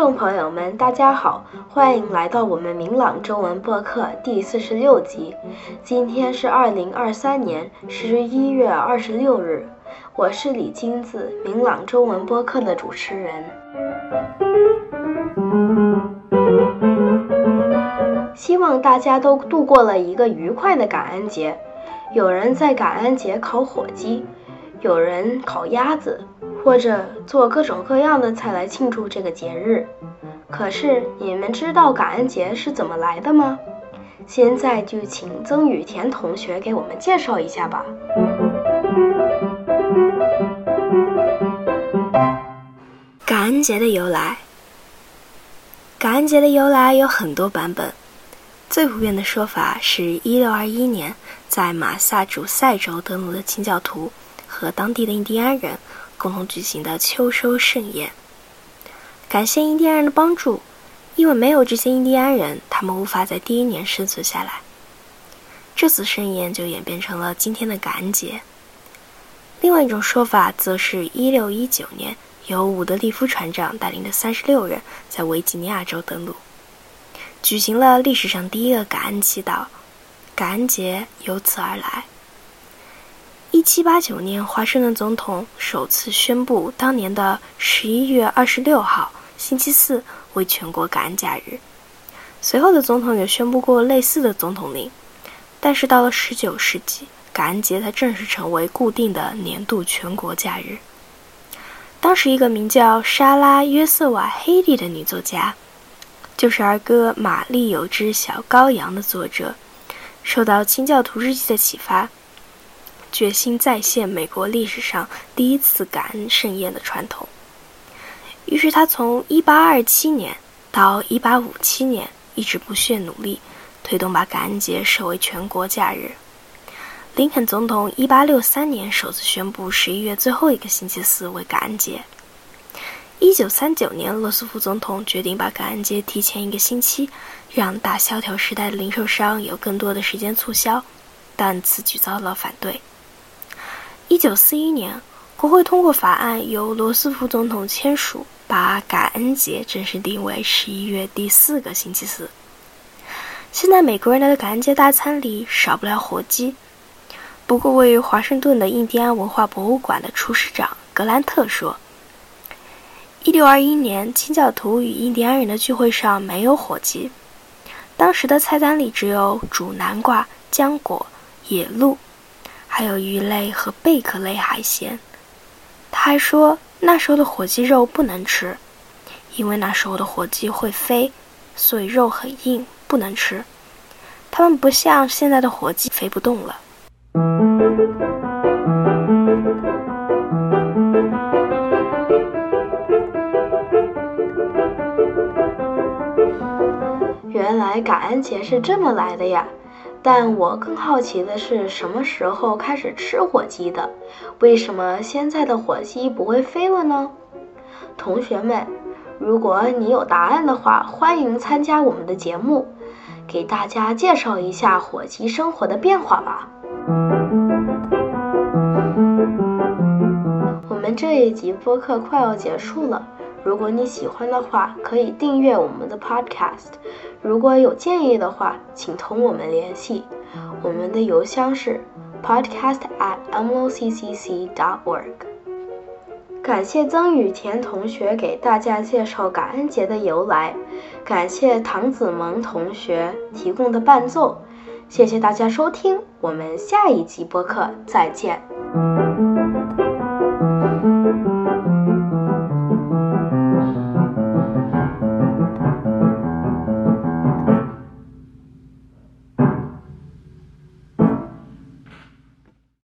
众朋友们大家好，欢迎来到我们明朗中文播客第四十六集。今天是二零二三年十一月二十六日，我是李金子，明朗中文播客的主持人。希望大家都度过了一个愉快的感恩节。有人在感恩节烤火鸡，有人烤鸭子。或者做各种各样的菜来庆祝这个节日。可是你们知道感恩节是怎么来的吗？现在就请曾雨田同学给我们介绍一下吧。感恩节的由来。感恩节的由来有很多版本，最普遍的说法是一六二一年在马萨诸塞州登陆的清教徒和当地的印第安人。共同举行的秋收盛宴，感谢印第安人的帮助，因为没有这些印第安人，他们无法在第一年生存下来。这次盛宴就演变成了今天的感恩节。另外一种说法，则是一六一九年由伍德利夫船长带领的三十六人在维吉尼亚州登陆，举行了历史上第一个感恩祈祷，感恩节由此而来。一七八九年，华盛顿总统首次宣布当年的十一月二十六号星期四为全国感恩假日。随后的总统也宣布过类似的总统令，但是到了十九世纪，感恩节才正式成为固定的年度全国假日。当时，一个名叫莎拉·约瑟瓦·黑利的女作家，就是儿歌《玛丽有只小羔羊》的作者，受到清教徒日记的启发。决心再现美国历史上第一次感恩盛宴的传统。于是他从1827年到1857年一直不懈努力，推动把感恩节设为全国假日。林肯总统1863年首次宣布11月最后一个星期四为感恩节。1939年，罗斯福总统决定把感恩节提前一个星期，让大萧条时代的零售商有更多的时间促销，但此举遭到反对。一九四一年，国会通过法案，由罗斯福总统签署，把感恩节正式定为十一月第四个星期四。现在美国人的感恩节大餐里少不了火鸡。不过，位于华盛顿的印第安文化博物馆的厨师长格兰特说：“一六二一年清教徒与印第安人的聚会上没有火鸡，当时的菜单里只有煮南瓜、浆果、野鹿。”还有鱼类和贝壳类海鲜。他还说，那时候的火鸡肉不能吃，因为那时候的火鸡会飞，所以肉很硬，不能吃。它们不像现在的火鸡飞不动了。原来感恩节是这么来的呀！但我更好奇的是，什么时候开始吃火鸡的？为什么现在的火鸡不会飞了呢？同学们，如果你有答案的话，欢迎参加我们的节目，给大家介绍一下火鸡生活的变化吧。我们这一集播客快要结束了。如果你喜欢的话，可以订阅我们的 Podcast。如果有建议的话，请同我们联系。我们的邮箱是 podcast@mlccc.org。感谢曾雨田同学给大家介绍感恩节的由来，感谢唐子萌同学提供的伴奏。谢谢大家收听，我们下一集播客再见。